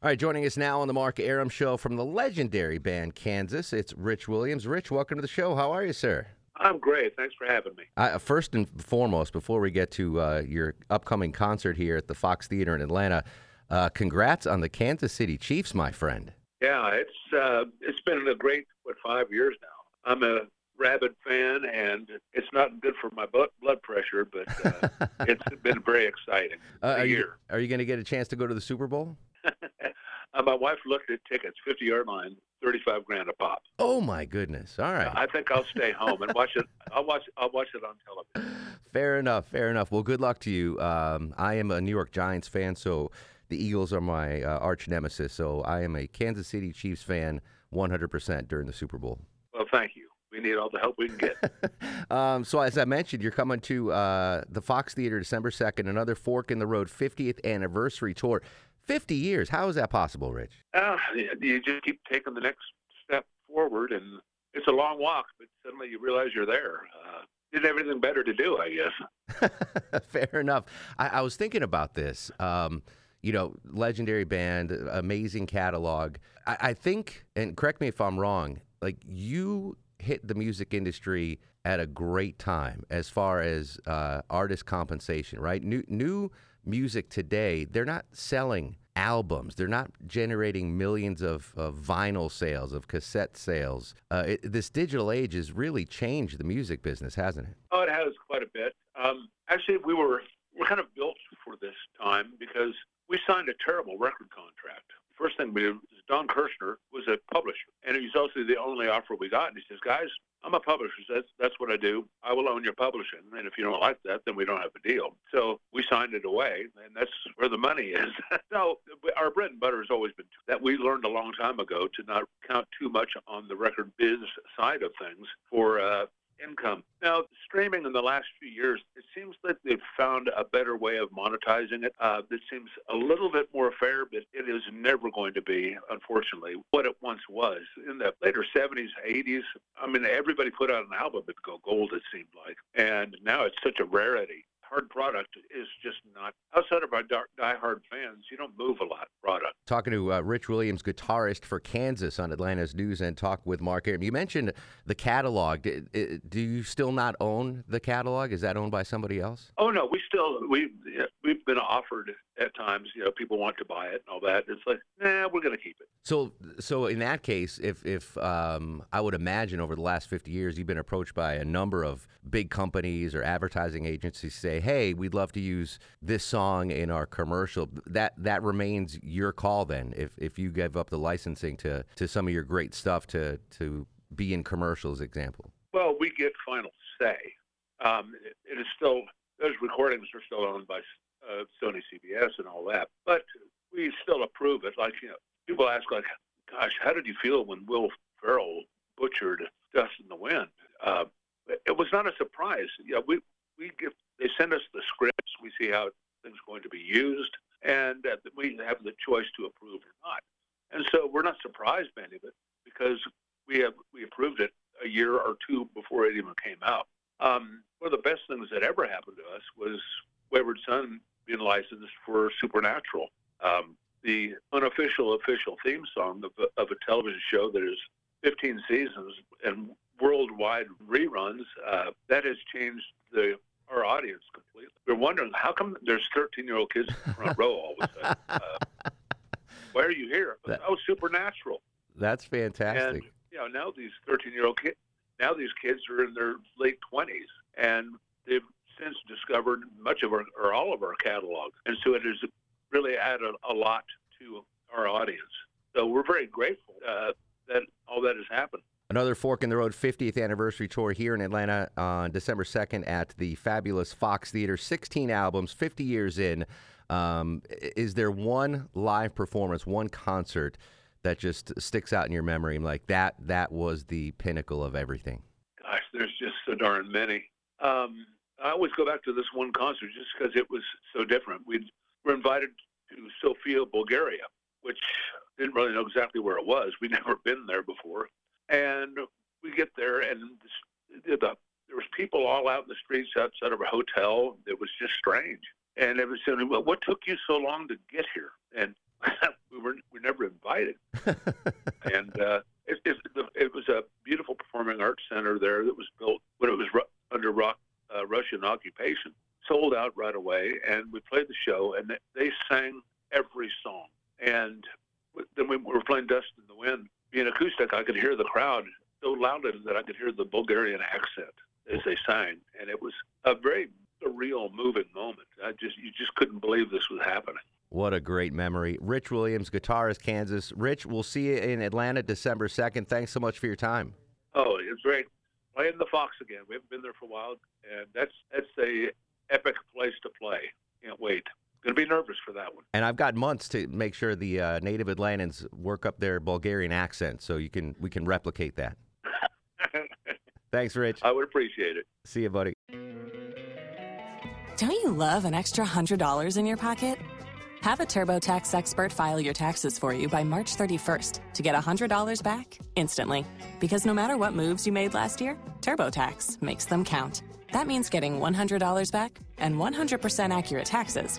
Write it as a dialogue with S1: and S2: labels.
S1: All right, joining us now on the Mark Arum Show from the legendary band Kansas, it's Rich Williams. Rich, welcome to the show. How are you, sir?
S2: I'm great. Thanks for having me.
S1: Uh, first and foremost, before we get to uh, your upcoming concert here at the Fox Theater in Atlanta, uh, congrats on the Kansas City Chiefs, my friend.
S2: Yeah, it's uh, it's been a great what five years now. I'm a rabid fan, and it's not good for my blood pressure, but uh, it's been very exciting.
S1: Uh, are
S2: year.
S1: you are you going to get a chance to go to the Super Bowl?
S2: Uh, my wife looked at tickets, 50 yard line, 35 grand a pop.
S1: Oh my goodness! All right.
S2: I think I'll stay home and watch it. I'll watch. I'll watch it on television.
S1: Fair enough. Fair enough. Well, good luck to you. Um, I am a New York Giants fan, so the Eagles are my uh, arch nemesis. So I am a Kansas City Chiefs fan, 100% during the Super Bowl.
S2: Well, thank you. We need all the help we can get.
S1: um, so, as I mentioned, you're coming to uh, the Fox Theater December 2nd, another Fork in the Road 50th anniversary tour. 50 years. How is that possible, Rich?
S2: Uh, you just keep taking the next step forward, and it's a long walk, but suddenly you realize you're there. Uh, didn't have anything better to do, I guess.
S1: Fair enough. I, I, was thinking about this. Um, you know, legendary band, amazing catalog. I, I think, and correct me if I'm wrong, like you hit the music industry at a great time as far as uh, artist compensation, right? New new music today, they're not selling albums. They're not generating millions of, of vinyl sales, of cassette sales. Uh, it, this digital age has really changed the music business, hasn't it?
S2: Oh, it has quite a bit. Um, actually, we were we're kind of built for this time because we signed a terrible record contract. First thing we did was Don Kirshner was a publisher, and he's also the only offer we got. And he says, "Guys, I'm a publisher. That's that's what I do. I will own your publishing, and if you don't like that, then we don't have a deal. So we signed it away, and that's where the money is. no, our bread and butter has always been that we learned a long time ago to not count too much on the record biz side of things for uh, income. Now, streaming in the last few years, seems that they've found a better way of monetizing it uh, that seems a little bit more fair, but it is never going to be, unfortunately, what it once was. In the later 70s, 80s, I mean, everybody put out an album that go gold, it seemed like. And now it's such a rarity hard product is just not outside of our die-hard fans. You don't move a lot product.
S1: Talking to uh, Rich Williams, guitarist for Kansas on Atlanta's News and Talk with Mark Arum. You mentioned the catalog. Do, do you still not own the catalog? Is that owned by somebody else?
S2: Oh no, we still we we've been offered at times. You know, people want to buy it and all that. It's like, nah, we're going to keep it.
S1: So, so in that case, if if um, I would imagine over the last fifty years, you've been approached by a number of big companies or advertising agencies say, "Hey, we'd love to use this song in our commercial." That that remains your call then. If if you give up the licensing to to some of your great stuff to to be in commercials, example.
S2: Well, we get final say. Um, it, it is still those recordings are still owned by uh, Sony CBS and all that, but we still approve it. Like you know, people ask like, "Gosh, how did you feel when Will Ferrell butchered Dust in the Wind?" Uh, it was not a surprise. Know, we we give they send us the scripts, we see how things are going to be used, and uh, we have the choice to approve or not. And so we're not surprised by any of it because we have we approved it a year or two before it even came out. Um, one of the best things that ever happened to us was Wayward Son being licensed for Supernatural, um, the unofficial official theme song of a, of a television show that is 15 seasons and worldwide reruns. Uh, that has changed the our audience completely. We're wondering how come there's 13 year old kids in the front row all of a sudden. Uh, why are you here? That, oh, Supernatural.
S1: That's fantastic.
S2: And you know now these 13 year old kids now these kids are in their late 20s and they've since discovered much of our or all of our catalog, and so it has really added a lot to our audience. So we're very grateful uh, that all that has happened.
S1: Another Fork in the Road 50th anniversary tour here in Atlanta on December 2nd at the fabulous Fox Theater. 16 albums, 50 years in. Um, is there one live performance, one concert that just sticks out in your memory? I'm Like that, that was the pinnacle of everything.
S2: Gosh, there's just so darn many. Um, I always go back to this one concert just because it was so different. We were invited to Sofia, Bulgaria, which didn't really know exactly where it was. We'd never been there before, and we get there, and the, the, there was people all out in the streets outside of a hotel. It was just strange, and it was saying, "Well, what took you so long to get here?" And we were we never invited, and uh, it, it, it was a beautiful performing arts center there that was built when it was ru- under rock, uh, Russian occupation. Sold out right away, and we played the show, and they sang every song. And then we were playing "Dust in the Wind." Being acoustic, I could hear the crowd so loudly that I could hear the Bulgarian accent as they sang, and it was a very surreal, moving moment. I just you just couldn't believe this was happening.
S1: What a great memory. Rich Williams, guitarist, Kansas. Rich, we'll see you in Atlanta December 2nd. Thanks so much for your time.
S2: Oh, it's great. Playing the Fox again. We haven't been there for a while, and that's that's a epic place to play. Can't wait. Going to be nervous for that one.
S1: And I've got months to make sure the uh, native Atlantans work up their Bulgarian accent, so you can we can replicate that. Thanks, Rich.
S2: I would appreciate it.
S1: See you, buddy.
S3: Don't you love an extra hundred dollars in your pocket? Have a TurboTax expert file your taxes for you by March 31st to get $100 back instantly. Because no matter what moves you made last year, TurboTax makes them count. That means getting $100 back and 100% accurate taxes